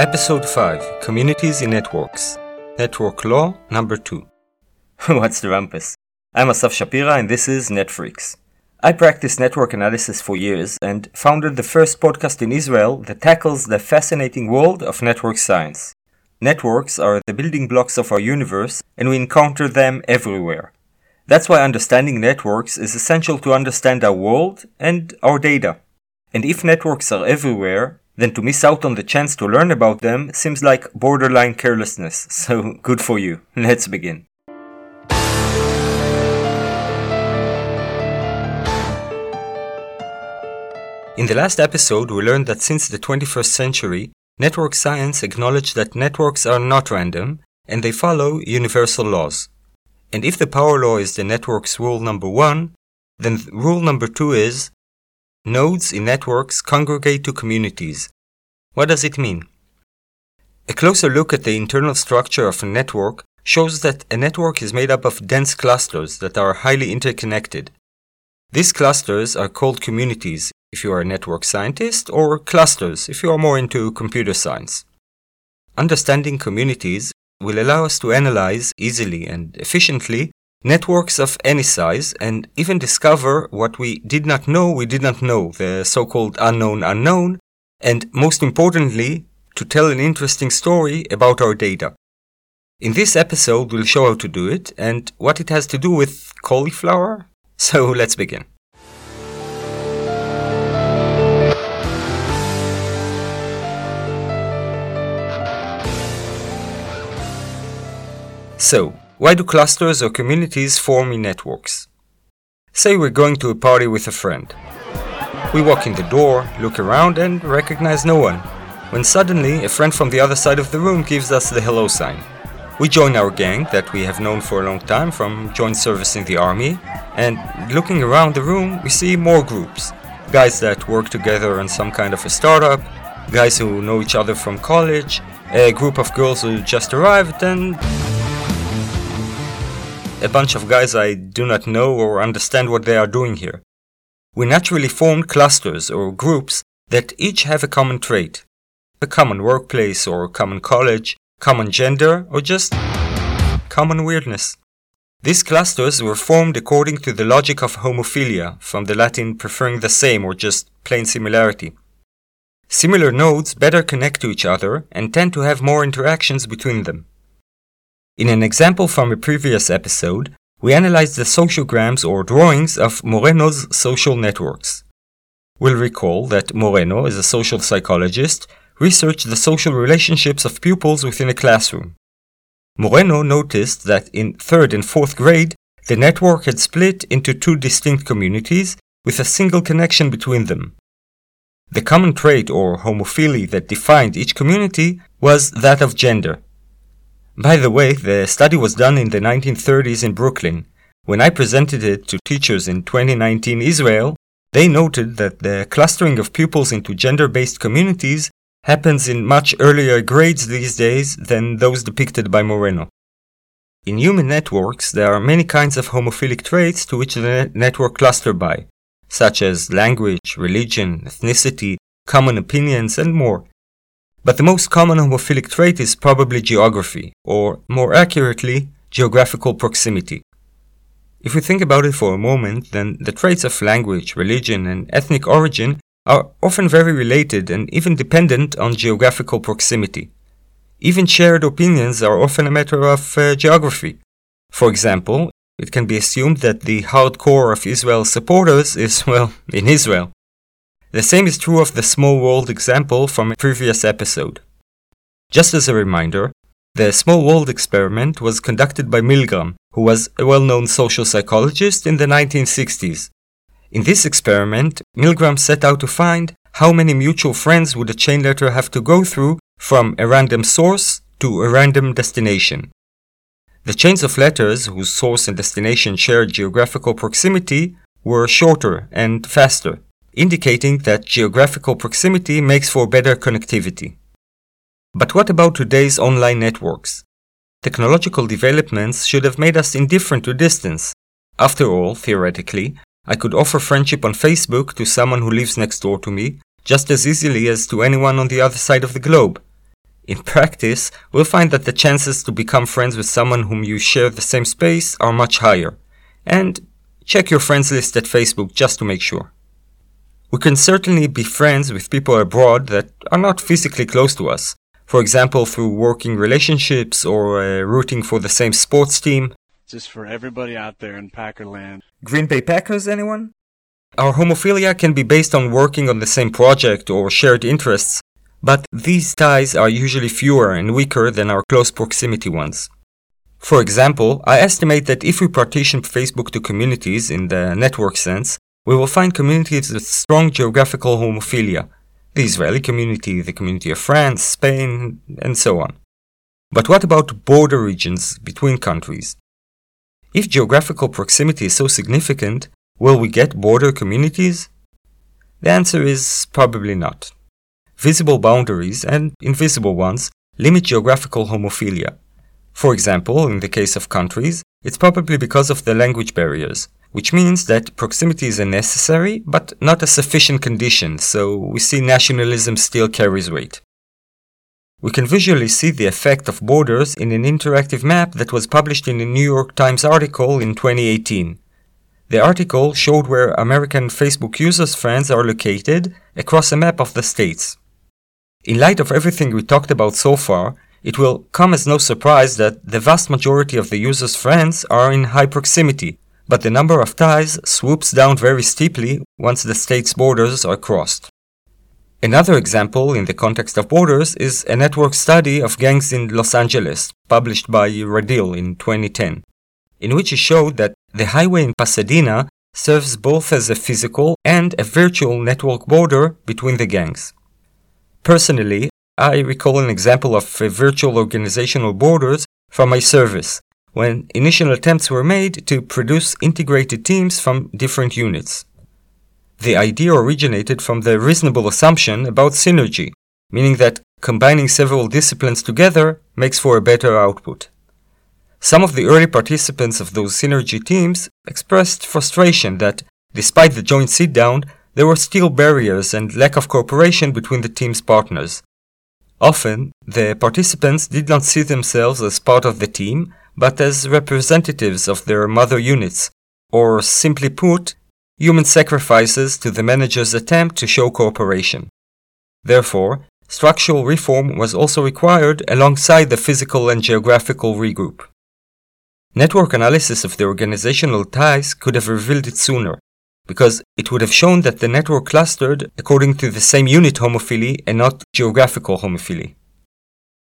Episode 5 Communities in Networks Network Law Number 2 What's the rumpus? I'm Asaf Shapira and this is NetFrix. I practiced network analysis for years and founded the first podcast in Israel that tackles the fascinating world of network science. Networks are the building blocks of our universe and we encounter them everywhere. That's why understanding networks is essential to understand our world and our data. And if networks are everywhere, then to miss out on the chance to learn about them seems like borderline carelessness. So good for you. Let's begin. In the last episode, we learned that since the 21st century, network science acknowledged that networks are not random and they follow universal laws. And if the power law is the network's rule number one, then rule number two is nodes in networks congregate to communities. What does it mean? A closer look at the internal structure of a network shows that a network is made up of dense clusters that are highly interconnected. These clusters are called communities if you are a network scientist, or clusters if you are more into computer science. Understanding communities will allow us to analyze easily and efficiently networks of any size and even discover what we did not know we did not know, the so called unknown unknown, and most importantly, to tell an interesting story about our data. In this episode, we'll show how to do it and what it has to do with cauliflower. So let's begin. So, why do clusters or communities form in networks? Say we're going to a party with a friend. We walk in the door, look around, and recognize no one, when suddenly a friend from the other side of the room gives us the hello sign. We join our gang that we have known for a long time from joint service in the army, and looking around the room, we see more groups. Guys that work together on some kind of a startup, guys who know each other from college, a group of girls who just arrived, and a bunch of guys I do not know or understand what they are doing here. We naturally formed clusters or groups that each have a common trait a common workplace or common college, common gender, or just common weirdness. These clusters were formed according to the logic of homophilia, from the Latin preferring the same or just plain similarity. Similar nodes better connect to each other and tend to have more interactions between them. In an example from a previous episode, we analyzed the sociograms or drawings of Moreno's social networks. We'll recall that Moreno is a social psychologist, researched the social relationships of pupils within a classroom. Moreno noticed that in third and fourth grade, the network had split into two distinct communities with a single connection between them. The common trait or homophily that defined each community was that of gender. By the way, the study was done in the 1930s in Brooklyn. When I presented it to teachers in 2019 Israel, they noted that the clustering of pupils into gender based communities happens in much earlier grades these days than those depicted by Moreno. In human networks, there are many kinds of homophilic traits to which the network cluster by, such as language, religion, ethnicity, common opinions, and more. But the most common homophilic trait is probably geography, or more accurately, geographical proximity. If we think about it for a moment, then the traits of language, religion, and ethnic origin are often very related and even dependent on geographical proximity. Even shared opinions are often a matter of uh, geography. For example, it can be assumed that the hardcore of Israel's supporters is, well, in Israel. The same is true of the small world example from a previous episode. Just as a reminder, the small world experiment was conducted by Milgram, who was a well known social psychologist in the 1960s. In this experiment, Milgram set out to find how many mutual friends would a chain letter have to go through from a random source to a random destination. The chains of letters whose source and destination shared geographical proximity were shorter and faster indicating that geographical proximity makes for better connectivity. But what about today's online networks? Technological developments should have made us indifferent to distance. After all, theoretically, I could offer friendship on Facebook to someone who lives next door to me just as easily as to anyone on the other side of the globe. In practice, we'll find that the chances to become friends with someone whom you share the same space are much higher. And check your friends list at Facebook just to make sure. We can certainly be friends with people abroad that are not physically close to us, for example, through working relationships or uh, rooting for the same sports team. Just for everybody out there in Packerland. Green Bay Packers, anyone? Our homophilia can be based on working on the same project or shared interests, but these ties are usually fewer and weaker than our close proximity ones. For example, I estimate that if we partition Facebook to communities in the network sense, we will find communities with strong geographical homophilia the Israeli community, the community of France, Spain, and so on. But what about border regions between countries? If geographical proximity is so significant, will we get border communities? The answer is probably not. Visible boundaries and invisible ones limit geographical homophilia. For example, in the case of countries, it's probably because of the language barriers, which means that proximity is a necessary but not a sufficient condition, so we see nationalism still carries weight. We can visually see the effect of borders in an interactive map that was published in a New York Times article in 2018. The article showed where American Facebook users' friends are located across a map of the states. In light of everything we talked about so far, it will come as no surprise that the vast majority of the user's friends are in high proximity, but the number of ties swoops down very steeply once the state's borders are crossed. Another example in the context of borders is a network study of gangs in Los Angeles, published by Radil in 2010, in which he showed that the highway in Pasadena serves both as a physical and a virtual network border between the gangs. Personally, I recall an example of virtual organizational borders from my service, when initial attempts were made to produce integrated teams from different units. The idea originated from the reasonable assumption about synergy, meaning that combining several disciplines together makes for a better output. Some of the early participants of those synergy teams expressed frustration that, despite the joint sit down, there were still barriers and lack of cooperation between the team's partners. Often, the participants did not see themselves as part of the team but as representatives of their mother units, or simply put, human sacrifices to the manager's attempt to show cooperation. Therefore, structural reform was also required alongside the physical and geographical regroup. Network analysis of the organizational ties could have revealed it sooner, because it would have shown that the network clustered according to the same unit homophily and not geographical homophily.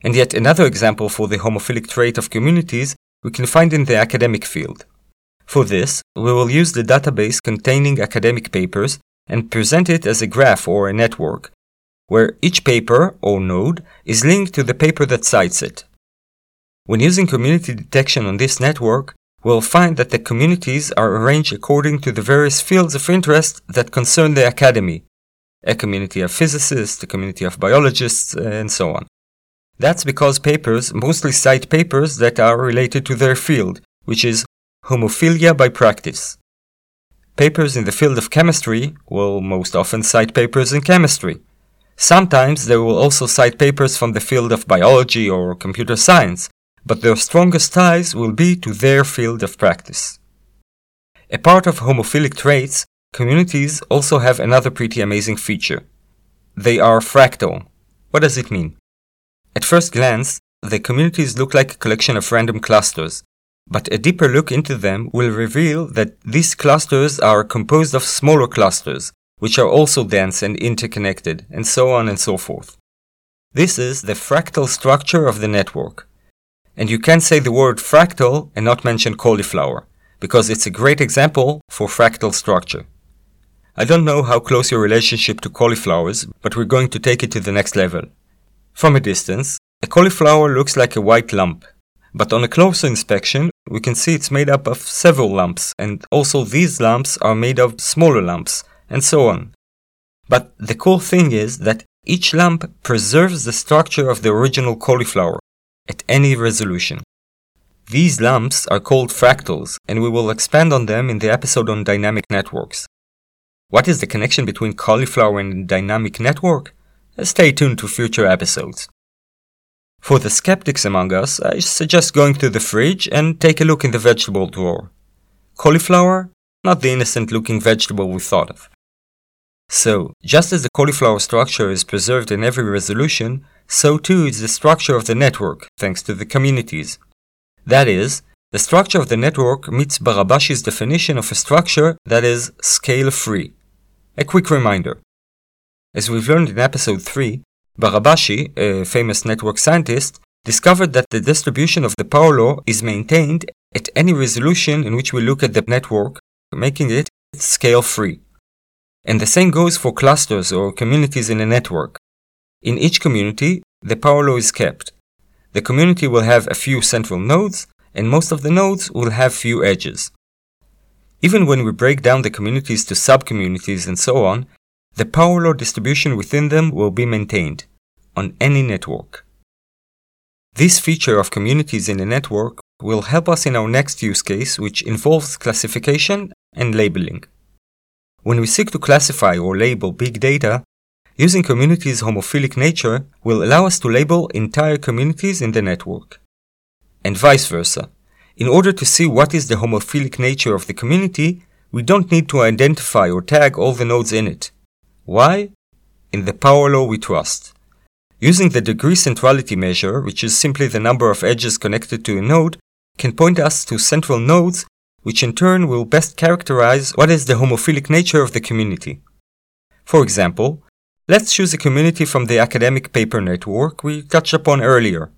And yet another example for the homophilic trait of communities we can find in the academic field. For this, we will use the database containing academic papers and present it as a graph or a network, where each paper or node is linked to the paper that cites it. When using community detection on this network, we'll find that the communities are arranged according to the various fields of interest that concern the academy a community of physicists, a community of biologists, and so on. That's because papers mostly cite papers that are related to their field, which is homophilia by practice. Papers in the field of chemistry will most often cite papers in chemistry. Sometimes they will also cite papers from the field of biology or computer science, but their strongest ties will be to their field of practice. A part of homophilic traits, communities also have another pretty amazing feature. They are fractal. What does it mean? At first glance, the communities look like a collection of random clusters, but a deeper look into them will reveal that these clusters are composed of smaller clusters, which are also dense and interconnected, and so on and so forth. This is the fractal structure of the network. And you can't say the word fractal and not mention cauliflower, because it's a great example for fractal structure. I don't know how close your relationship to cauliflowers, but we're going to take it to the next level. From a distance, a cauliflower looks like a white lump, but on a closer inspection, we can see it's made up of several lumps, and also these lumps are made of smaller lumps, and so on. But the cool thing is that each lump preserves the structure of the original cauliflower at any resolution. These lumps are called fractals, and we will expand on them in the episode on dynamic networks. What is the connection between cauliflower and dynamic network? Stay tuned to future episodes. For the skeptics among us, I suggest going to the fridge and take a look in the vegetable drawer. Cauliflower? Not the innocent looking vegetable we thought of. So, just as the cauliflower structure is preserved in every resolution, so too is the structure of the network, thanks to the communities. That is, the structure of the network meets Barabási's definition of a structure that is scale free. A quick reminder. As we've learned in episode 3, Barabashi, a famous network scientist, discovered that the distribution of the power law is maintained at any resolution in which we look at the network, making it scale free. And the same goes for clusters or communities in a network. In each community, the power law is kept. The community will have a few central nodes, and most of the nodes will have few edges. Even when we break down the communities to subcommunities and so on, the power law distribution within them will be maintained on any network. This feature of communities in a network will help us in our next use case, which involves classification and labeling. When we seek to classify or label big data, using communities' homophilic nature will allow us to label entire communities in the network. And vice versa. In order to see what is the homophilic nature of the community, we don't need to identify or tag all the nodes in it. Why? In the power law we trust. Using the degree centrality measure, which is simply the number of edges connected to a node, can point us to central nodes which in turn will best characterize what is the homophilic nature of the community. For example, let's choose a community from the academic paper network we touched upon earlier.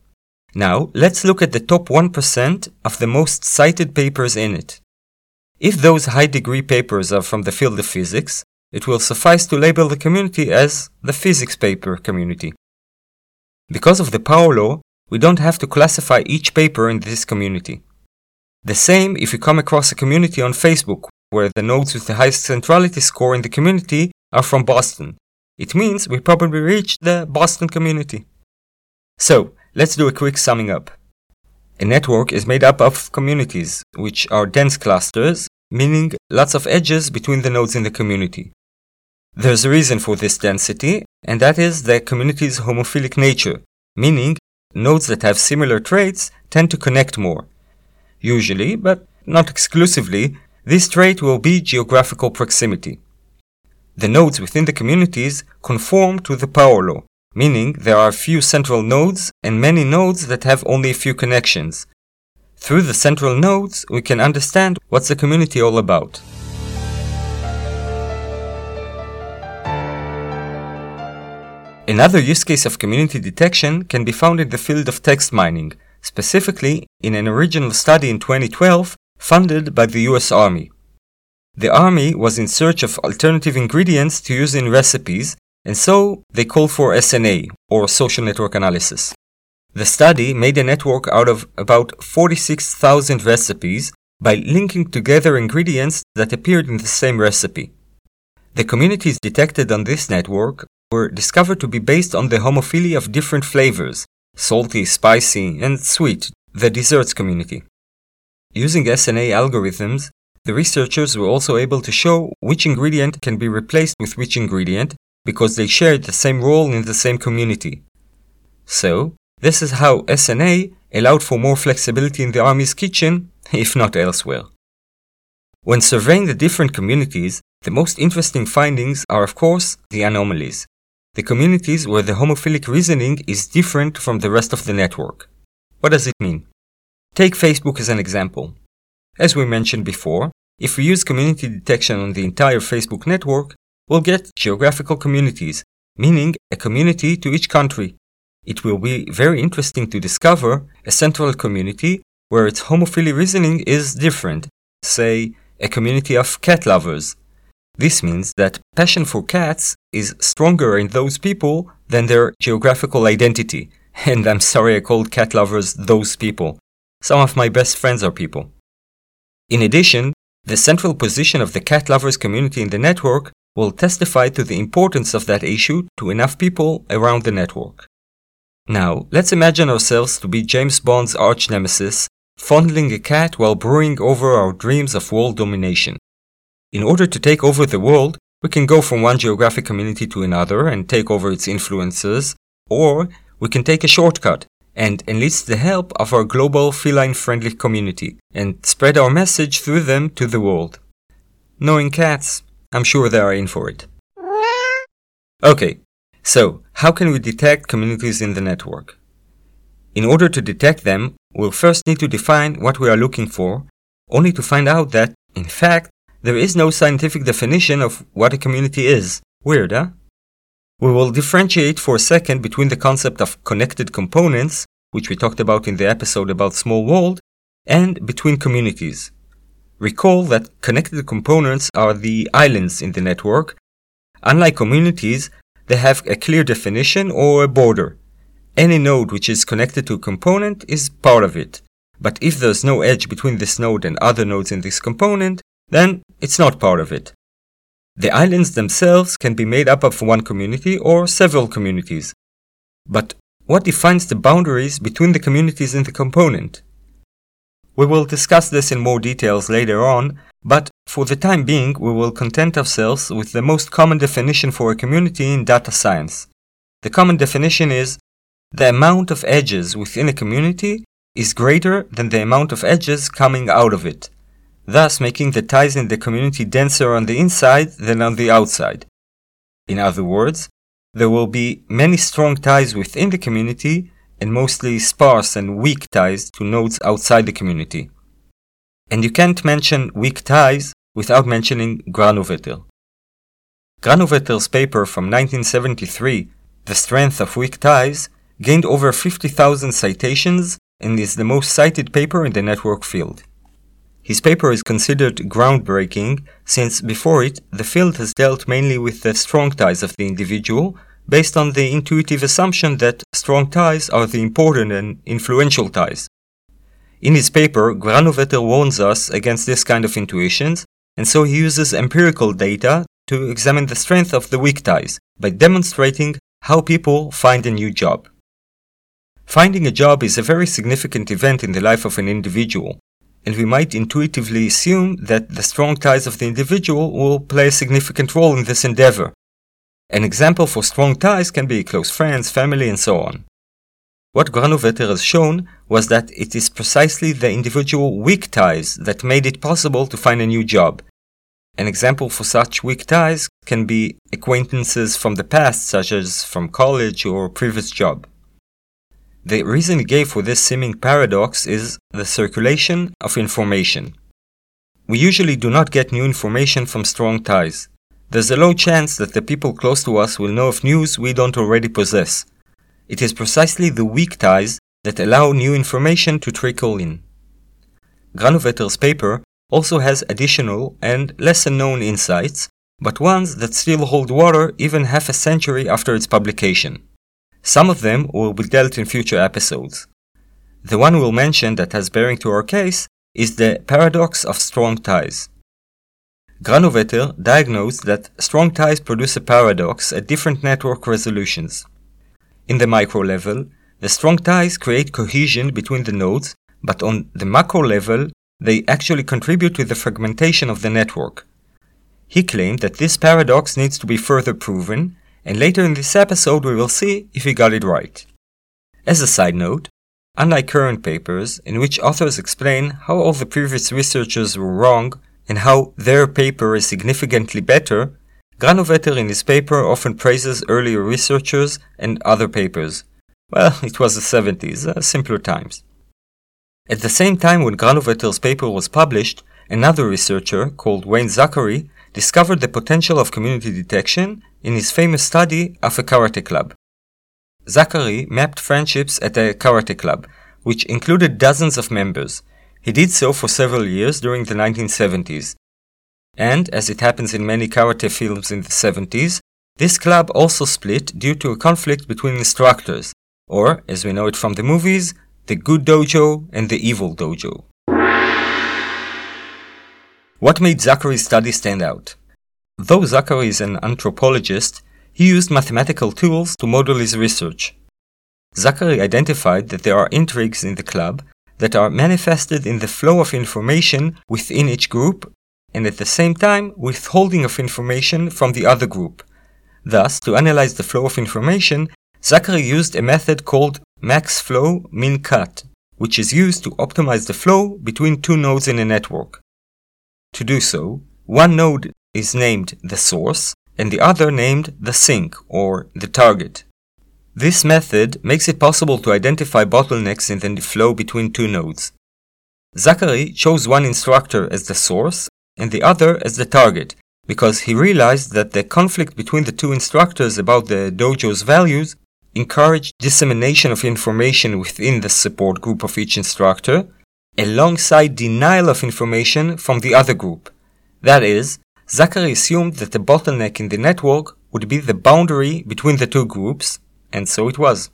Now, let's look at the top 1% of the most cited papers in it. If those high degree papers are from the field of physics, it will suffice to label the community as the physics paper community. Because of the power law, we don't have to classify each paper in this community. The same if you come across a community on Facebook where the nodes with the highest centrality score in the community are from Boston. It means we probably reached the Boston community. So, let's do a quick summing up. A network is made up of communities, which are dense clusters, meaning lots of edges between the nodes in the community. There's a reason for this density, and that is the community's homophilic nature, meaning nodes that have similar traits tend to connect more. Usually, but not exclusively, this trait will be geographical proximity. The nodes within the communities conform to the power law, meaning there are few central nodes and many nodes that have only a few connections. Through the central nodes, we can understand what's the community all about. Another use case of community detection can be found in the field of text mining, specifically in an original study in 2012 funded by the US Army. The Army was in search of alternative ingredients to use in recipes, and so they called for SNA, or social network analysis. The study made a network out of about 46,000 recipes by linking together ingredients that appeared in the same recipe. The communities detected on this network were discovered to be based on the homophilia of different flavors, salty, spicy, and sweet, the desserts community. Using SNA algorithms, the researchers were also able to show which ingredient can be replaced with which ingredient because they shared the same role in the same community. So, this is how SNA allowed for more flexibility in the Army's kitchen, if not elsewhere. When surveying the different communities, the most interesting findings are, of course, the anomalies the communities where the homophilic reasoning is different from the rest of the network. What does it mean? Take Facebook as an example. As we mentioned before, if we use community detection on the entire Facebook network, we'll get geographical communities, meaning a community to each country. It will be very interesting to discover a central community where its homophily reasoning is different, say, a community of cat lovers, this means that passion for cats is stronger in those people than their geographical identity. And I'm sorry I called cat lovers those people. Some of my best friends are people. In addition, the central position of the cat lovers community in the network will testify to the importance of that issue to enough people around the network. Now, let's imagine ourselves to be James Bond's arch nemesis, fondling a cat while brewing over our dreams of world domination. In order to take over the world, we can go from one geographic community to another and take over its influences, or we can take a shortcut and enlist the help of our global feline friendly community and spread our message through them to the world. Knowing cats, I'm sure they are in for it. Okay, so how can we detect communities in the network? In order to detect them, we'll first need to define what we are looking for, only to find out that, in fact, there is no scientific definition of what a community is. Weird, huh? We will differentiate for a second between the concept of connected components, which we talked about in the episode about Small World, and between communities. Recall that connected components are the islands in the network. Unlike communities, they have a clear definition or a border. Any node which is connected to a component is part of it. But if there's no edge between this node and other nodes in this component, then it's not part of it. The islands themselves can be made up of one community or several communities. But what defines the boundaries between the communities in the component? We will discuss this in more details later on, but for the time being we will content ourselves with the most common definition for a community in data science. The common definition is the amount of edges within a community is greater than the amount of edges coming out of it thus making the ties in the community denser on the inside than on the outside. In other words, there will be many strong ties within the community and mostly sparse and weak ties to nodes outside the community. And you can't mention weak ties without mentioning Granovetter. Granovetter's paper from 1973, The Strength of Weak Ties, gained over 50,000 citations and is the most cited paper in the network field. His paper is considered groundbreaking since before it, the field has dealt mainly with the strong ties of the individual based on the intuitive assumption that strong ties are the important and influential ties. In his paper, Granovetter warns us against this kind of intuitions, and so he uses empirical data to examine the strength of the weak ties by demonstrating how people find a new job. Finding a job is a very significant event in the life of an individual, and we might intuitively assume that the strong ties of the individual will play a significant role in this endeavor. An example for strong ties can be close friends, family, and so on. What Granovetter has shown was that it is precisely the individual weak ties that made it possible to find a new job. An example for such weak ties can be acquaintances from the past, such as from college or previous job. The reason he gave for this seeming paradox is the circulation of information. We usually do not get new information from strong ties. There's a low chance that the people close to us will know of news we don't already possess. It is precisely the weak ties that allow new information to trickle in. Granovetter's paper also has additional and lesser known insights, but ones that still hold water even half a century after its publication. Some of them will be dealt in future episodes. The one we'll mention that has bearing to our case is the paradox of strong ties. Granovetter diagnosed that strong ties produce a paradox at different network resolutions. In the micro level, the strong ties create cohesion between the nodes, but on the macro level, they actually contribute to the fragmentation of the network. He claimed that this paradox needs to be further proven and later in this episode we will see if he got it right. As a side note, unlike current papers, in which authors explain how all the previous researchers were wrong and how their paper is significantly better, Granovetter in his paper often praises earlier researchers and other papers. Well, it was the 70s, uh, simpler times. At the same time when Granovetter's paper was published, another researcher called Wayne Zachary discovered the potential of community detection in his famous study of a karate club. Zachary mapped friendships at a karate club, which included dozens of members. He did so for several years during the 1970s. And, as it happens in many karate films in the 70s, this club also split due to a conflict between instructors, or, as we know it from the movies, the good dojo and the evil dojo. What made Zachary's study stand out? Though Zachary is an anthropologist, he used mathematical tools to model his research. Zachary identified that there are intrigues in the club that are manifested in the flow of information within each group and at the same time withholding of information from the other group. Thus, to analyze the flow of information, Zachary used a method called max flow min cut, which is used to optimize the flow between two nodes in a network. To do so, one node is named the source and the other named the sink or the target. This method makes it possible to identify bottlenecks in the flow between two nodes. Zachary chose one instructor as the source and the other as the target because he realized that the conflict between the two instructors about the dojo's values encouraged dissemination of information within the support group of each instructor alongside denial of information from the other group. That is, Zachary assumed that the bottleneck in the network would be the boundary between the two groups, and so it was.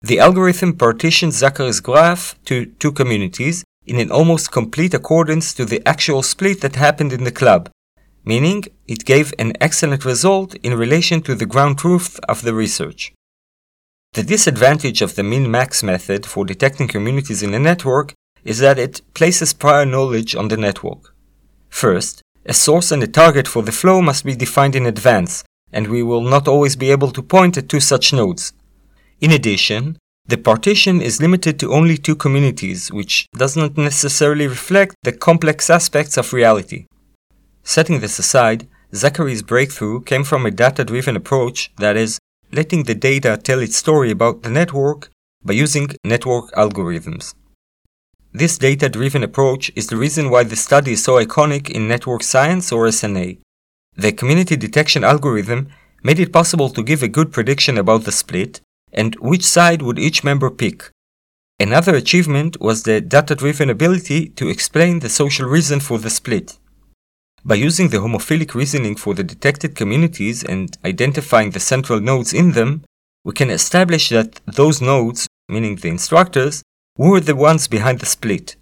The algorithm partitioned Zachary's graph to two communities in an almost complete accordance to the actual split that happened in the club, meaning it gave an excellent result in relation to the ground truth of the research. The disadvantage of the min-max method for detecting communities in a network is that it places prior knowledge on the network. First, a source and a target for the flow must be defined in advance, and we will not always be able to point at two such nodes. In addition, the partition is limited to only two communities, which does not necessarily reflect the complex aspects of reality. Setting this aside, Zachary's breakthrough came from a data driven approach that is, letting the data tell its story about the network by using network algorithms. This data driven approach is the reason why the study is so iconic in network science or SNA. The community detection algorithm made it possible to give a good prediction about the split and which side would each member pick. Another achievement was the data driven ability to explain the social reason for the split. By using the homophilic reasoning for the detected communities and identifying the central nodes in them, we can establish that those nodes, meaning the instructors, were the ones behind the split.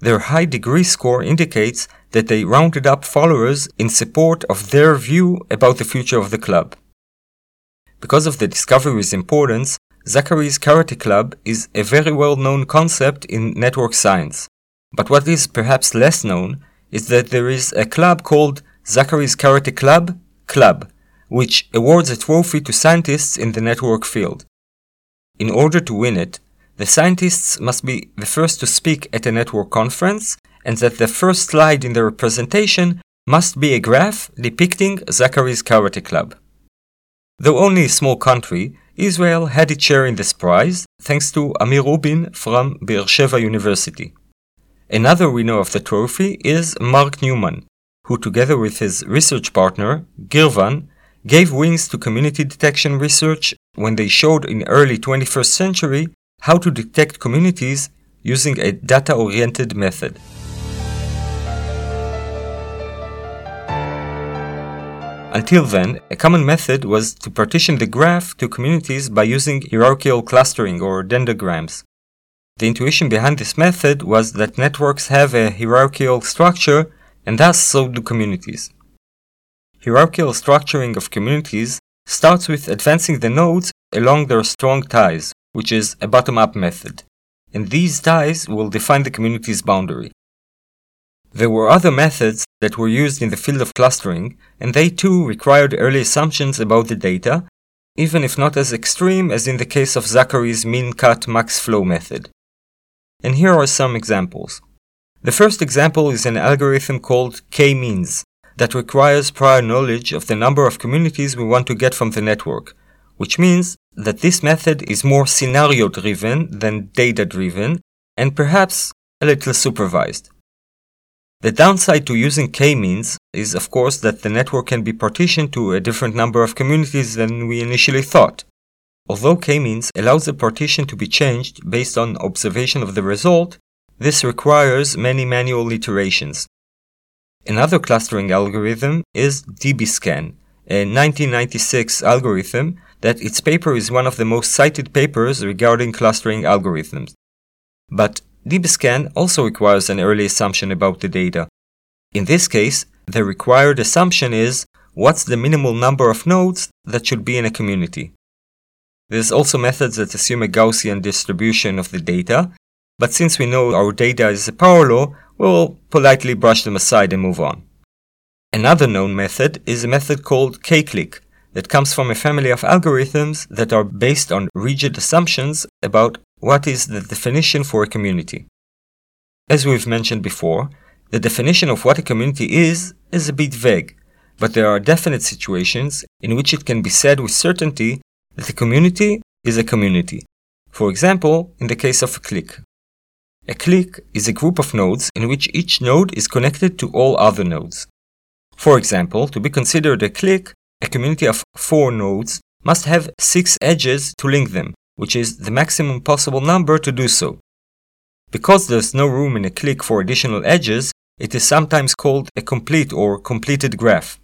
Their high degree score indicates that they rounded up followers in support of their view about the future of the club. Because of the discovery's importance, Zachary's Karate Club is a very well known concept in network science. But what is perhaps less known is that there is a club called Zachary's Karate Club Club, which awards a trophy to scientists in the network field. In order to win it, the scientists must be the first to speak at a network conference, and that the first slide in their presentation must be a graph depicting Zachary's Karate Club. Though only a small country, Israel had its share in this prize thanks to Amir Rubin from Beersheva University. Another winner of the trophy is Mark Newman, who together with his research partner, Girvan, gave wings to community detection research when they showed in early 21st century how to detect communities using a data-oriented method. Until then, a common method was to partition the graph to communities by using hierarchical clustering or dendrograms. The intuition behind this method was that networks have a hierarchical structure and thus so do communities. Hierarchical structuring of communities starts with advancing the nodes along their strong ties, which is a bottom-up method, and these ties will define the community's boundary. There were other methods that were used in the field of clustering, and they too required early assumptions about the data, even if not as extreme as in the case of Zachary's min-cut max flow method. And here are some examples. The first example is an algorithm called k-means that requires prior knowledge of the number of communities we want to get from the network, which means that this method is more scenario driven than data driven and perhaps a little supervised. The downside to using k-means is of course that the network can be partitioned to a different number of communities than we initially thought. Although k-means allows the partition to be changed based on observation of the result, this requires many manual iterations. Another clustering algorithm is dbScan, a 1996 algorithm that its paper is one of the most cited papers regarding clustering algorithms. But dbScan also requires an early assumption about the data. In this case, the required assumption is what's the minimal number of nodes that should be in a community. There's also methods that assume a Gaussian distribution of the data, but since we know our data is a power law, we'll politely brush them aside and move on. Another known method is a method called k-clique, that comes from a family of algorithms that are based on rigid assumptions about what is the definition for a community. As we've mentioned before, the definition of what a community is is a bit vague, but there are definite situations in which it can be said with certainty that a community is a community. For example, in the case of a clique. A clique is a group of nodes in which each node is connected to all other nodes. For example, to be considered a clique, a community of four nodes must have six edges to link them, which is the maximum possible number to do so. Because there's no room in a clique for additional edges, it is sometimes called a complete or completed graph.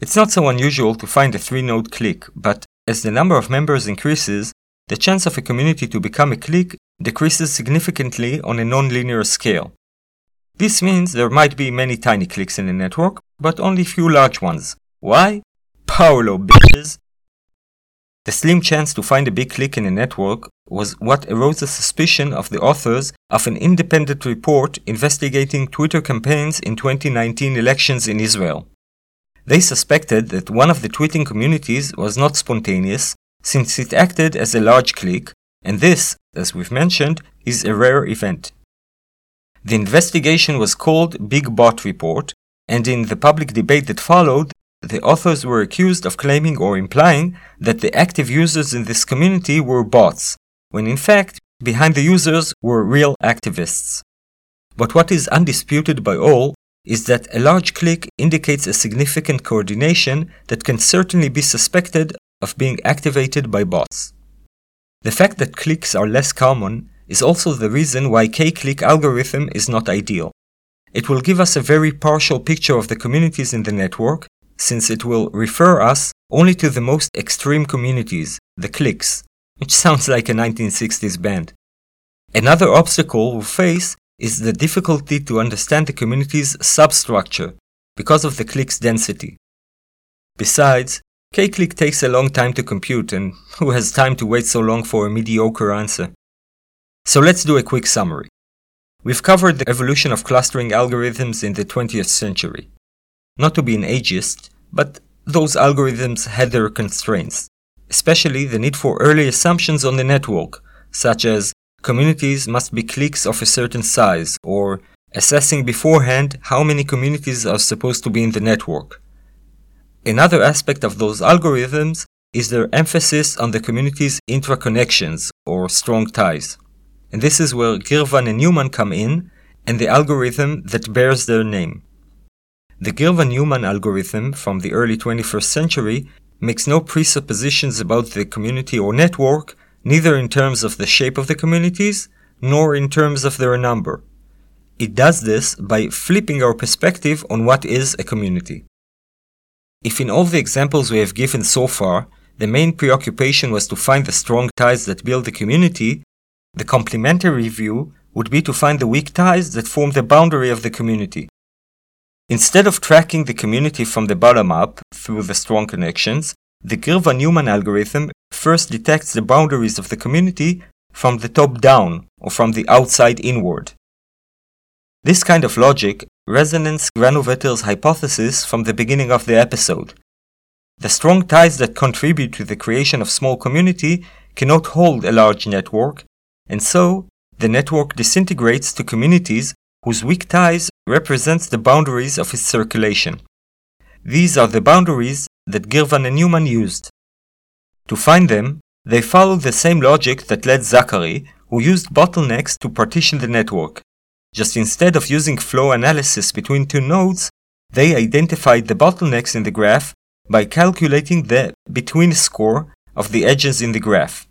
It's not so unusual to find a three node clique, but as the number of members increases, the chance of a community to become a clique decreases significantly on a non-linear scale. This means there might be many tiny cliques in a network, but only few large ones. Why? Power law, bitches! The slim chance to find a big clique in a network was what arose the suspicion of the authors of an independent report investigating Twitter campaigns in 2019 elections in Israel. They suspected that one of the tweeting communities was not spontaneous, since it acted as a large clique, and this, as we've mentioned, is a rare event. The investigation was called Big Bot Report, and in the public debate that followed, the authors were accused of claiming or implying that the active users in this community were bots, when in fact, behind the users were real activists. But what is undisputed by all is that a large clique indicates a significant coordination that can certainly be suspected of being activated by bots. The fact that cliques are less common is also the reason why K-clique algorithm is not ideal. It will give us a very partial picture of the communities in the network since it will refer us only to the most extreme communities, the cliques, which sounds like a 1960s band. Another obstacle we'll face is the difficulty to understand the community's substructure because of the clique's density. Besides, K-clique takes a long time to compute and who has time to wait so long for a mediocre answer? So let's do a quick summary. We've covered the evolution of clustering algorithms in the 20th century. Not to be an ageist, but those algorithms had their constraints, especially the need for early assumptions on the network, such as communities must be cliques of a certain size, or assessing beforehand how many communities are supposed to be in the network. Another aspect of those algorithms is their emphasis on the community's intraconnections or strong ties. And this is where Girvan and Newman come in and the algorithm that bears their name. The Girvan-Newman algorithm from the early 21st century makes no presuppositions about the community or network, neither in terms of the shape of the communities, nor in terms of their number. It does this by flipping our perspective on what is a community. If in all the examples we have given so far, the main preoccupation was to find the strong ties that build the community, the complementary view would be to find the weak ties that form the boundary of the community. Instead of tracking the community from the bottom up through the strong connections, the Girvan-Newman algorithm first detects the boundaries of the community from the top down or from the outside inward. This kind of logic resonates Granovetter's hypothesis from the beginning of the episode. The strong ties that contribute to the creation of small community cannot hold a large network, and so the network disintegrates to communities whose weak ties represents the boundaries of its circulation. These are the boundaries that Girvan and Newman used. To find them, they followed the same logic that led Zachary, who used bottlenecks to partition the network. Just instead of using flow analysis between two nodes, they identified the bottlenecks in the graph by calculating the between score of the edges in the graph.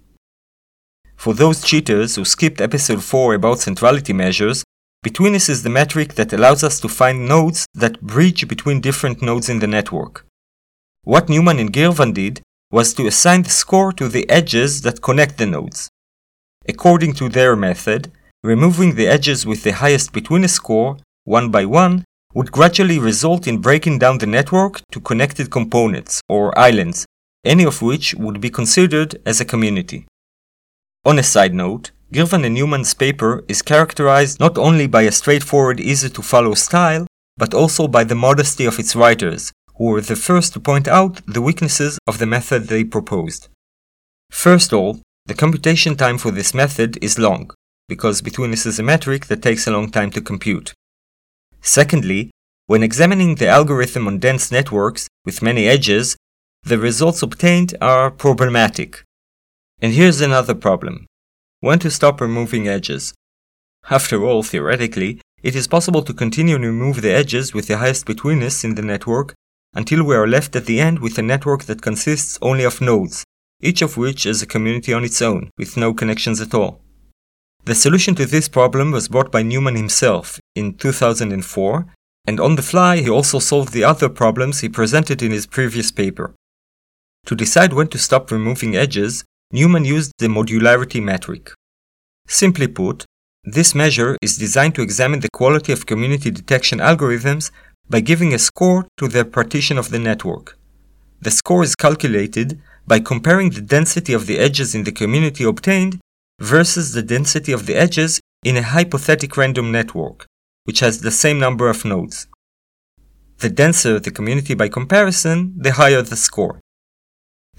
For those cheaters who skipped episode 4 about centrality measures, Betweenness is the metric that allows us to find nodes that bridge between different nodes in the network. What Newman and Girvan did was to assign the score to the edges that connect the nodes. According to their method, removing the edges with the highest betweenness score, one by one, would gradually result in breaking down the network to connected components, or islands, any of which would be considered as a community. On a side note, Girvan and Newman's paper is characterized not only by a straightforward, easy to follow style, but also by the modesty of its writers, who were the first to point out the weaknesses of the method they proposed. First of all, the computation time for this method is long, because betweenness is a metric that takes a long time to compute. Secondly, when examining the algorithm on dense networks with many edges, the results obtained are problematic. And here's another problem. When to stop removing edges? After all, theoretically, it is possible to continue and remove the edges with the highest betweenness in the network until we are left at the end with a network that consists only of nodes, each of which is a community on its own, with no connections at all. The solution to this problem was brought by Newman himself in 2004, and on the fly he also solved the other problems he presented in his previous paper. To decide when to stop removing edges, Newman used the modularity metric. Simply put, this measure is designed to examine the quality of community detection algorithms by giving a score to the partition of the network. The score is calculated by comparing the density of the edges in the community obtained versus the density of the edges in a hypothetic random network, which has the same number of nodes. The denser the community by comparison, the higher the score.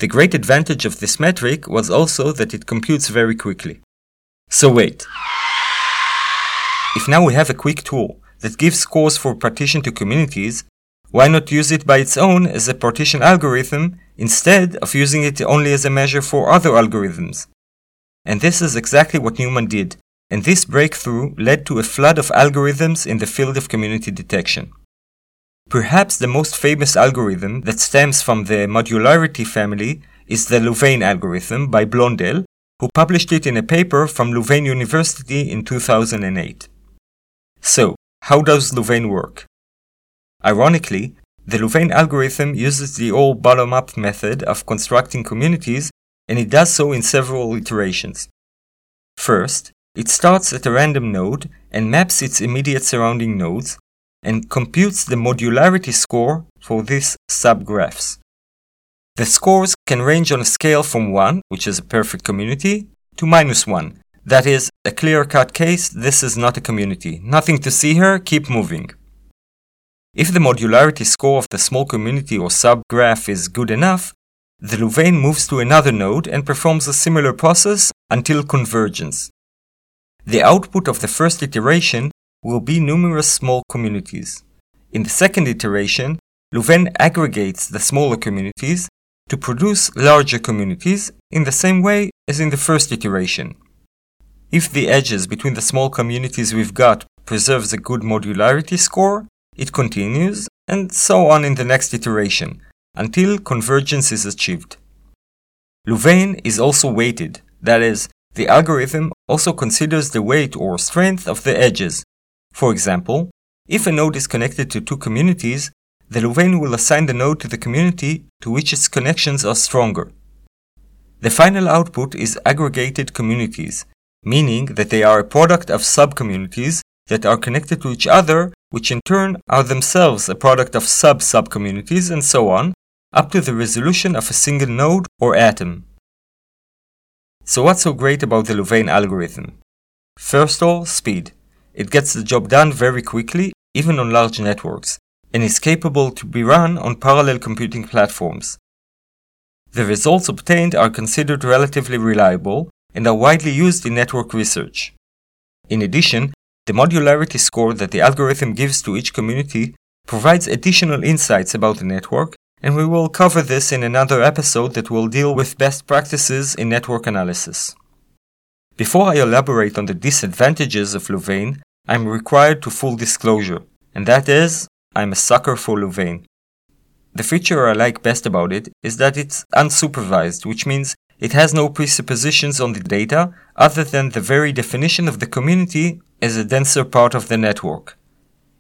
The great advantage of this metric was also that it computes very quickly. So wait. If now we have a quick tool that gives scores for partition to communities, why not use it by its own as a partition algorithm instead of using it only as a measure for other algorithms? And this is exactly what Newman did, and this breakthrough led to a flood of algorithms in the field of community detection. Perhaps the most famous algorithm that stems from the modularity family is the Louvain algorithm by Blondel, who published it in a paper from Louvain University in 2008. So, how does Louvain work? Ironically, the Louvain algorithm uses the old bottom-up method of constructing communities and it does so in several iterations. First, it starts at a random node and maps its immediate surrounding nodes and computes the modularity score for these subgraphs. The scores can range on a scale from 1, which is a perfect community, to minus 1. That is, a clear cut case, this is not a community. Nothing to see here, keep moving. If the modularity score of the small community or subgraph is good enough, the Louvain moves to another node and performs a similar process until convergence. The output of the first iteration will be numerous small communities. In the second iteration, Louvain aggregates the smaller communities to produce larger communities in the same way as in the first iteration. If the edges between the small communities we've got preserves a good modularity score, it continues, and so on in the next iteration, until convergence is achieved. Louvain is also weighted, that is, the algorithm also considers the weight or strength of the edges. For example, if a node is connected to two communities, the Louvain will assign the node to the community to which its connections are stronger. The final output is aggregated communities, meaning that they are a product of subcommunities that are connected to each other, which in turn are themselves a product of sub-subcommunities and so on, up to the resolution of a single node or atom. So what's so great about the Louvain algorithm? First of all, speed. It gets the job done very quickly, even on large networks, and is capable to be run on parallel computing platforms. The results obtained are considered relatively reliable and are widely used in network research. In addition, the modularity score that the algorithm gives to each community provides additional insights about the network and we will cover this in another episode that will deal with best practices in network analysis. Before I elaborate on the disadvantages of Louvain, I'm required to full disclosure, and that is, I'm a sucker for Louvain. The feature I like best about it is that it's unsupervised, which means it has no presuppositions on the data other than the very definition of the community as a denser part of the network.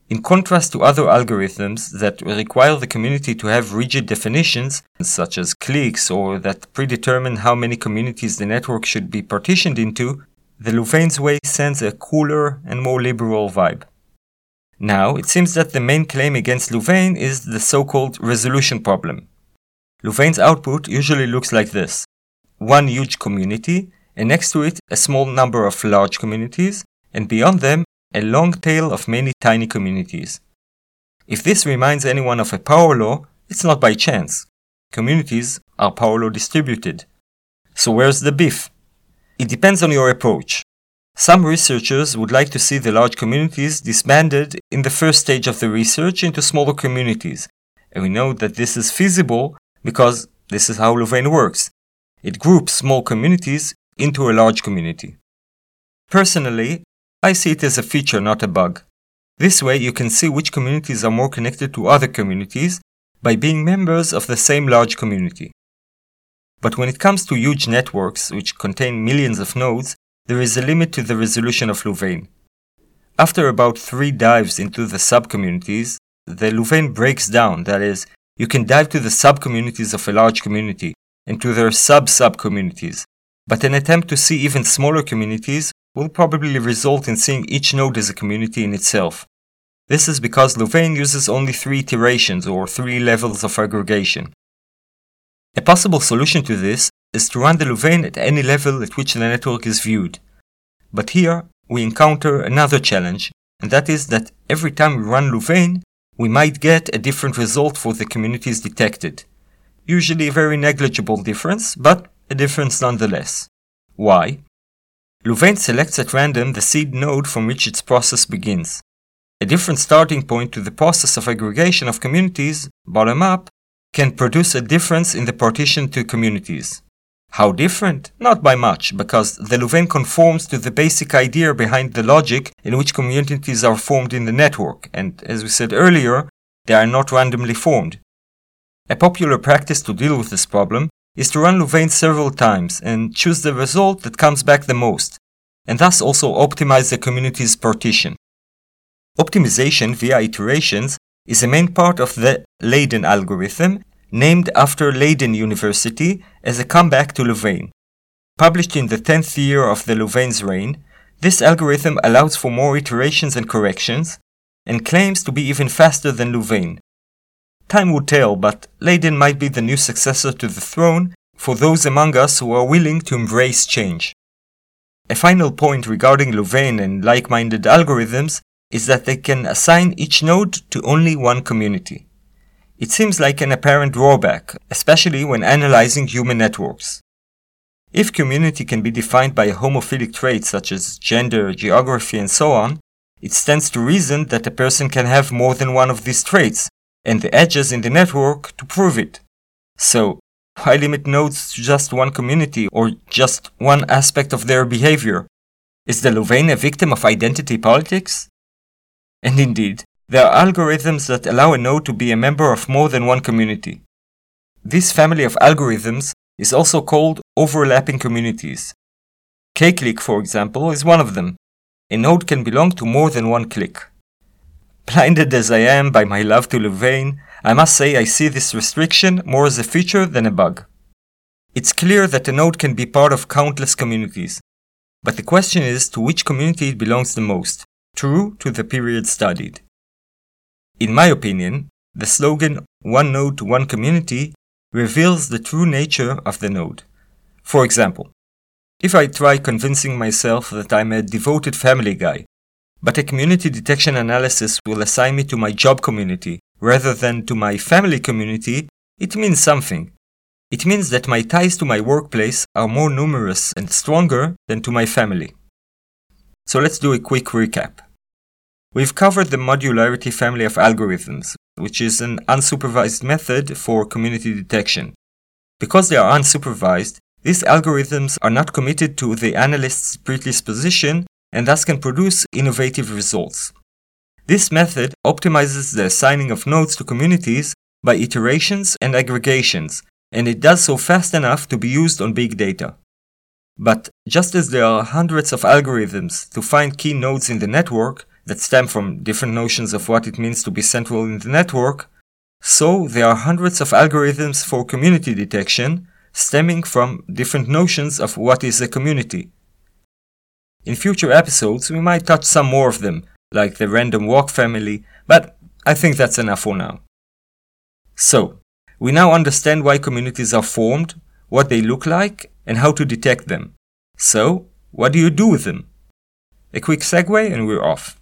In contrast to other algorithms that require the community to have rigid definitions, such as cliques or that predetermine how many communities the network should be partitioned into, the Louvain's way sends a cooler and more liberal vibe. Now, it seems that the main claim against Louvain is the so-called resolution problem. Louvain's output usually looks like this. One huge community, and next to it a small number of large communities, and beyond them a long tail of many tiny communities. If this reminds anyone of a power law, It's not by chance. Communities are power law distributed. So where's the beef? It depends on your approach. Some researchers would like to see the large communities disbanded in the first stage of the research into smaller communities, and we know that this is feasible because this is how Louvain works. It groups small communities into a large community. Personally, I see it as a feature, not a bug. This way, you can see which communities are more connected to other communities by being members of the same large community. But when it comes to huge networks, which contain millions of nodes, there is a limit to the resolution of Louvain. After about three dives into the subcommunities, the Louvain breaks down, that is, you can dive to the subcommunities of a large community and to their sub-subcommunities, but an attempt to see even smaller communities will probably result in seeing each node as a community in itself. This is because Louvain uses only three iterations or three levels of aggregation. A possible solution to this is to run the Louvain at any level at which the network is viewed. But here we encounter another challenge, and that is that every time we run Louvain, we might get a different result for the communities detected. Usually a very negligible difference, but a difference nonetheless. Why? Louvain selects at random the seed node from which its process begins. A different starting point to the process of aggregation of communities, bottom up, can produce a difference in the partition to communities. How different? Not by much, because the Louvain conforms to the basic idea behind the logic in which communities are formed in the network, and as we said earlier, they are not randomly formed. A popular practice to deal with this problem is to run Louvain several times and choose the result that comes back the most, and thus also optimize the community's partition. Optimization via iterations is a main part of the Leiden algorithm, named after Leiden University as a comeback to Louvain. Published in the 10th year of the Louvain's reign, this algorithm allows for more iterations and corrections, and claims to be even faster than Louvain. Time will tell, but Leiden might be the new successor to the throne for those among us who are willing to embrace change. A final point regarding Louvain and like minded algorithms is that they can assign each node to only one community. It seems like an apparent drawback, especially when analyzing human networks. If community can be defined by a homophilic trait such as gender, geography, and so on, it stands to reason that a person can have more than one of these traits, and the edges in the network to prove it. So, why limit nodes to just one community or just one aspect of their behavior? Is the Louvain a victim of identity politics? And indeed, there are algorithms that allow a node to be a member of more than one community. This family of algorithms is also called overlapping communities. K-clique, for example, is one of them. A node can belong to more than one click. Blinded as I am by my love to Louvain, I must say I see this restriction more as a feature than a bug. It's clear that a node can be part of countless communities, but the question is to which community it belongs the most, true to the period studied. In my opinion, the slogan one node to one community reveals the true nature of the node. For example, if I try convincing myself that I'm a devoted family guy, but a community detection analysis will assign me to my job community rather than to my family community, it means something. It means that my ties to my workplace are more numerous and stronger than to my family. So let's do a quick recap. We've covered the modularity family of algorithms, which is an unsupervised method for community detection. Because they are unsupervised, these algorithms are not committed to the analyst's predisposition and thus can produce innovative results. This method optimizes the assigning of nodes to communities by iterations and aggregations, and it does so fast enough to be used on big data. But just as there are hundreds of algorithms to find key nodes in the network that stem from different notions of what it means to be central in the network, so there are hundreds of algorithms for community detection stemming from different notions of what is a community. In future episodes, we might touch some more of them, like the random walk family, but I think that's enough for now. So, we now understand why communities are formed, what they look like, and how to detect them. So, what do you do with them? A quick segue and we're off.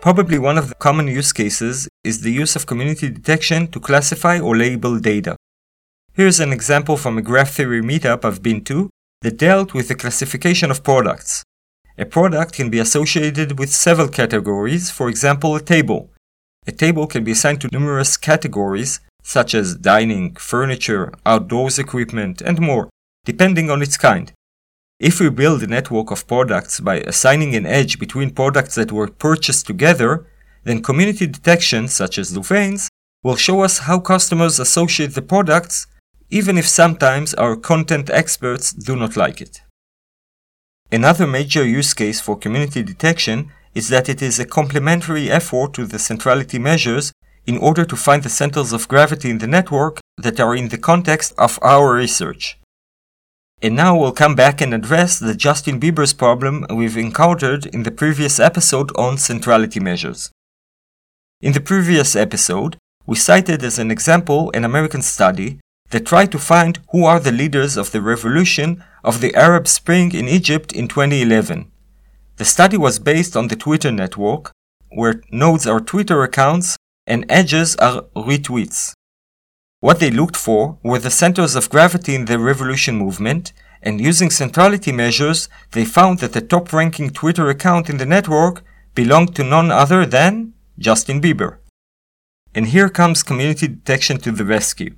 Probably one of the common use cases is the use of community detection to classify or label data. Here's an example from a graph theory meetup I've been to that dealt with the classification of products. A product can be associated with several categories, for example, a table. A table can be assigned to numerous categories, such as dining, furniture, outdoors equipment, and more, depending on its kind. If we build a network of products by assigning an edge between products that were purchased together, then community detection, such as Louvain's, will show us how customers associate the products, even if sometimes our content experts do not like it. Another major use case for community detection is that it is a complementary effort to the centrality measures in order to find the centers of gravity in the network that are in the context of our research. And now we'll come back and address the Justin Bieber's problem we've encountered in the previous episode on centrality measures. In the previous episode, we cited as an example an American study that tried to find who are the leaders of the revolution of the Arab Spring in Egypt in 2011. The study was based on the Twitter network, where nodes are Twitter accounts and edges are retweets. What they looked for were the centers of gravity in the revolution movement, and using centrality measures, they found that the top ranking Twitter account in the network belonged to none other than Justin Bieber. And here comes community detection to the rescue.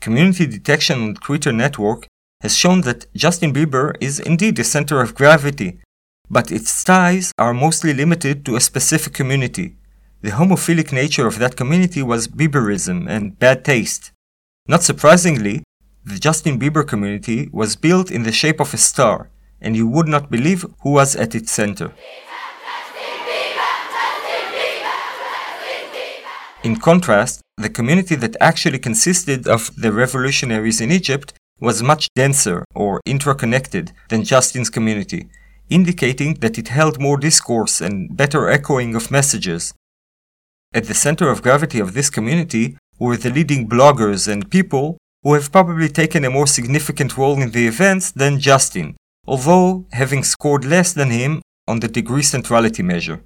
Community detection on the Twitter network has shown that Justin Bieber is indeed the center of gravity, but its ties are mostly limited to a specific community, the homophilic nature of that community was Bieberism and bad taste. Not surprisingly, the Justin Bieber community was built in the shape of a star, and you would not believe who was at its center. In contrast, the community that actually consisted of the revolutionaries in Egypt was much denser or interconnected than Justin's community, indicating that it held more discourse and better echoing of messages, at the center of gravity of this community were the leading bloggers and people who have probably taken a more significant role in the events than Justin, although having scored less than him on the degree centrality measure.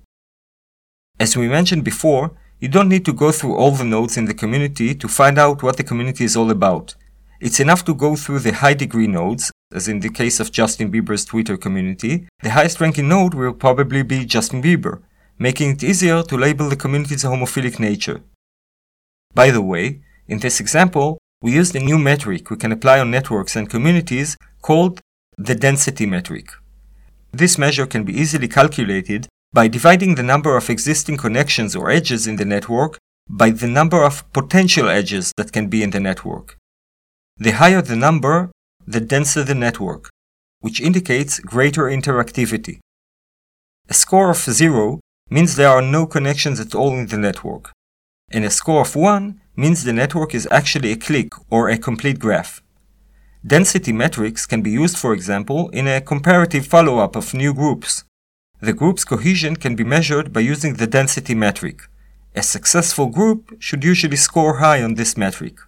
As we mentioned before, you don't need to go through all the nodes in the community to find out what the community is all about. It's enough to go through the high degree nodes, as in the case of Justin Bieber's Twitter community. The highest ranking node will probably be Justin Bieber, making it easier to label the community's homophilic nature. By the way, in this example, we used a new metric we can apply on networks and communities called the density metric. This measure can be easily calculated by dividing the number of existing connections or edges in the network by the number of potential edges that can be in the network. The higher the number, the denser the network, which indicates greater interactivity. A score of 0 means there are no connections at all in the network. And a score of 1 means the network is actually a clique or a complete graph. Density metrics can be used, for example, in a comparative follow-up of new groups. The group's cohesion can be measured by using the density metric. A successful group should usually score high on this metric.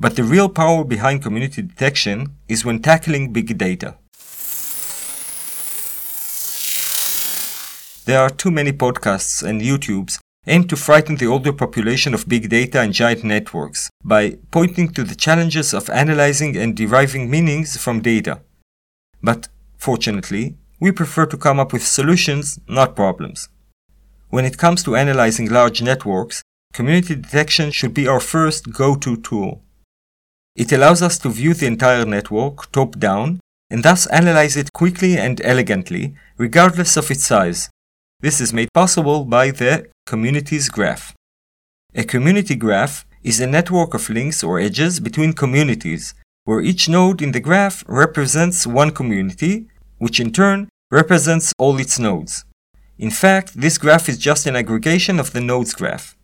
But the real power behind community detection is when tackling big data. There are too many podcasts and YouTubes aimed to frighten the older population of big data and giant networks by pointing to the challenges of analyzing and deriving meanings from data. But fortunately, we prefer to come up with solutions, not problems. When it comes to analyzing large networks, community detection should be our first go-to tool. It allows us to view the entire network top down and thus analyze it quickly and elegantly, regardless of its size. This is made possible by the Communities Graph. A community graph is a network of links or edges between communities, where each node in the graph represents one community, which in turn represents all its nodes. In fact, this graph is just an aggregation of the nodes graph.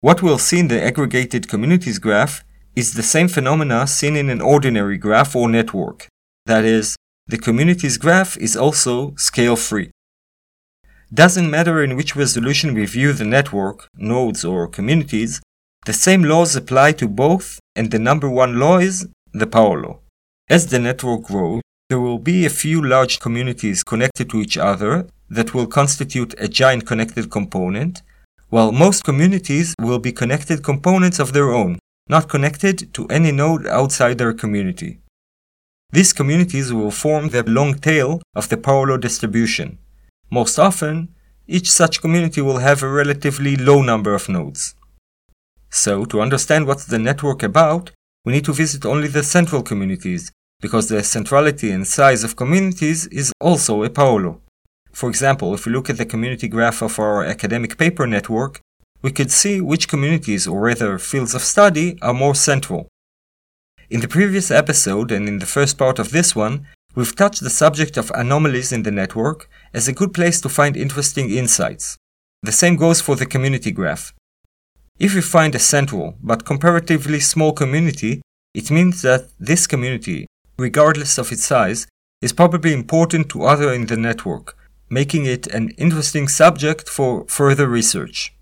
What we'll see in the aggregated communities graph is the same phenomena seen in an ordinary graph or network. That is, the community's graph is also scale free. Doesn't matter in which resolution we view the network, nodes, or communities, the same laws apply to both, and the number one law is the power law. As the network grows, there will be a few large communities connected to each other that will constitute a giant connected component, while most communities will be connected components of their own, not connected to any node outside their community. These communities will form the long tail of the law distribution. Most often, each such community will have a relatively low number of nodes. So, to understand what's the network about, we need to visit only the central communities, because the centrality and size of communities is also a law. For example, if we look at the community graph of our academic paper network, we could see which communities, or rather fields of study, are more central. In the previous episode and in the first part of this one, we've touched the subject of anomalies in the network as a good place to find interesting insights. The same goes for the community graph. If we find a central but comparatively small community, it means that this community, regardless of its size, is probably important to others in the network, making it an interesting subject for further research.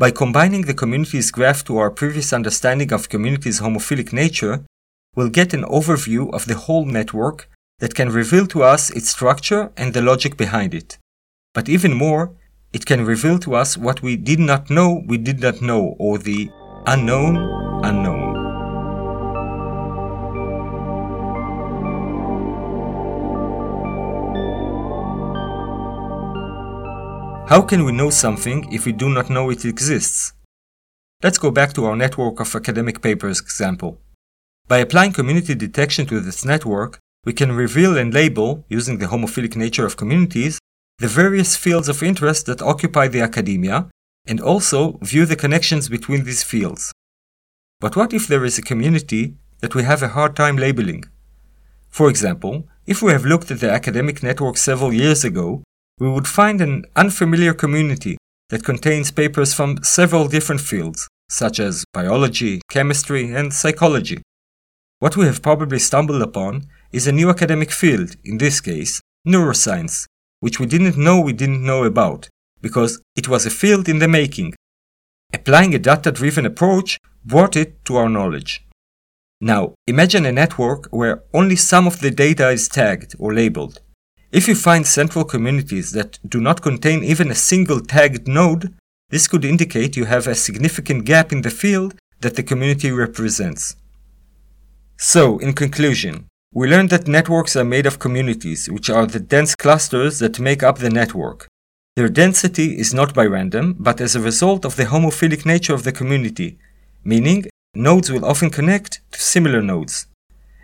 By combining the community's graph to our previous understanding of community's homophilic nature, we'll get an overview of the whole network that can reveal to us its structure and the logic behind it. But even more, it can reveal to us what we did not know we did not know, or the unknown unknown. How can we know something if we do not know it exists? Let's go back to our network of academic papers example. By applying community detection to this network, we can reveal and label, using the homophilic nature of communities, the various fields of interest that occupy the academia, and also view the connections between these fields. But what if there is a community that we have a hard time labeling? For example, if we have looked at the academic network several years ago, we would find an unfamiliar community that contains papers from several different fields, such as biology, chemistry, and psychology. What we have probably stumbled upon is a new academic field, in this case, neuroscience, which we didn't know we didn't know about, because it was a field in the making. Applying a data driven approach brought it to our knowledge. Now, imagine a network where only some of the data is tagged or labeled. If you find central communities that do not contain even a single tagged node, this could indicate you have a significant gap in the field that the community represents. So, in conclusion, we learned that networks are made of communities, which are the dense clusters that make up the network. Their density is not by random, but as a result of the homophilic nature of the community, meaning nodes will often connect to similar nodes.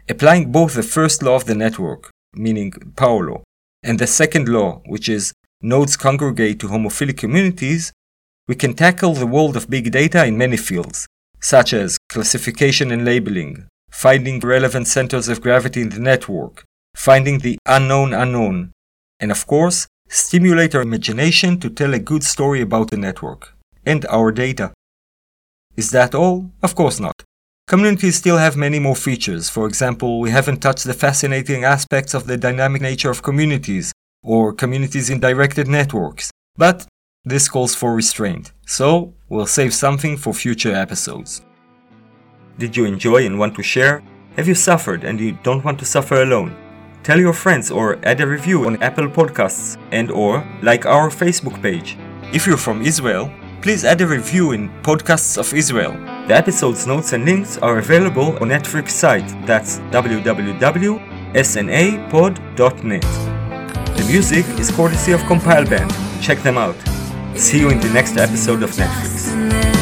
Applying both the first law of the network, meaning power law, and the second law, which is nodes congregate to homophilic communities, we can tackle the world of big data in many fields, such as classification and labeling, finding relevant centers of gravity in the network, finding the unknown unknown, and of course, stimulate our imagination to tell a good story about the network and our data. Is that all? Of course not. Communities still have many more features. For example, we haven't touched the fascinating aspects of the dynamic nature of communities, or communities in directed networks. But this calls for restraint, so we'll save something for future episodes. Did you enjoy and want to share? Have you suffered and you don't want to suffer alone? Tell your friends or add a review on Apple Podcasts and or like our Facebook page. If you're from Israel, please add a review in Podcasts of Israel. The episode's notes and links are available on NetFrix site, that's www.snapod.net. The music is courtesy of Compile Band. Check them out. See you in the next episode of NetFrix.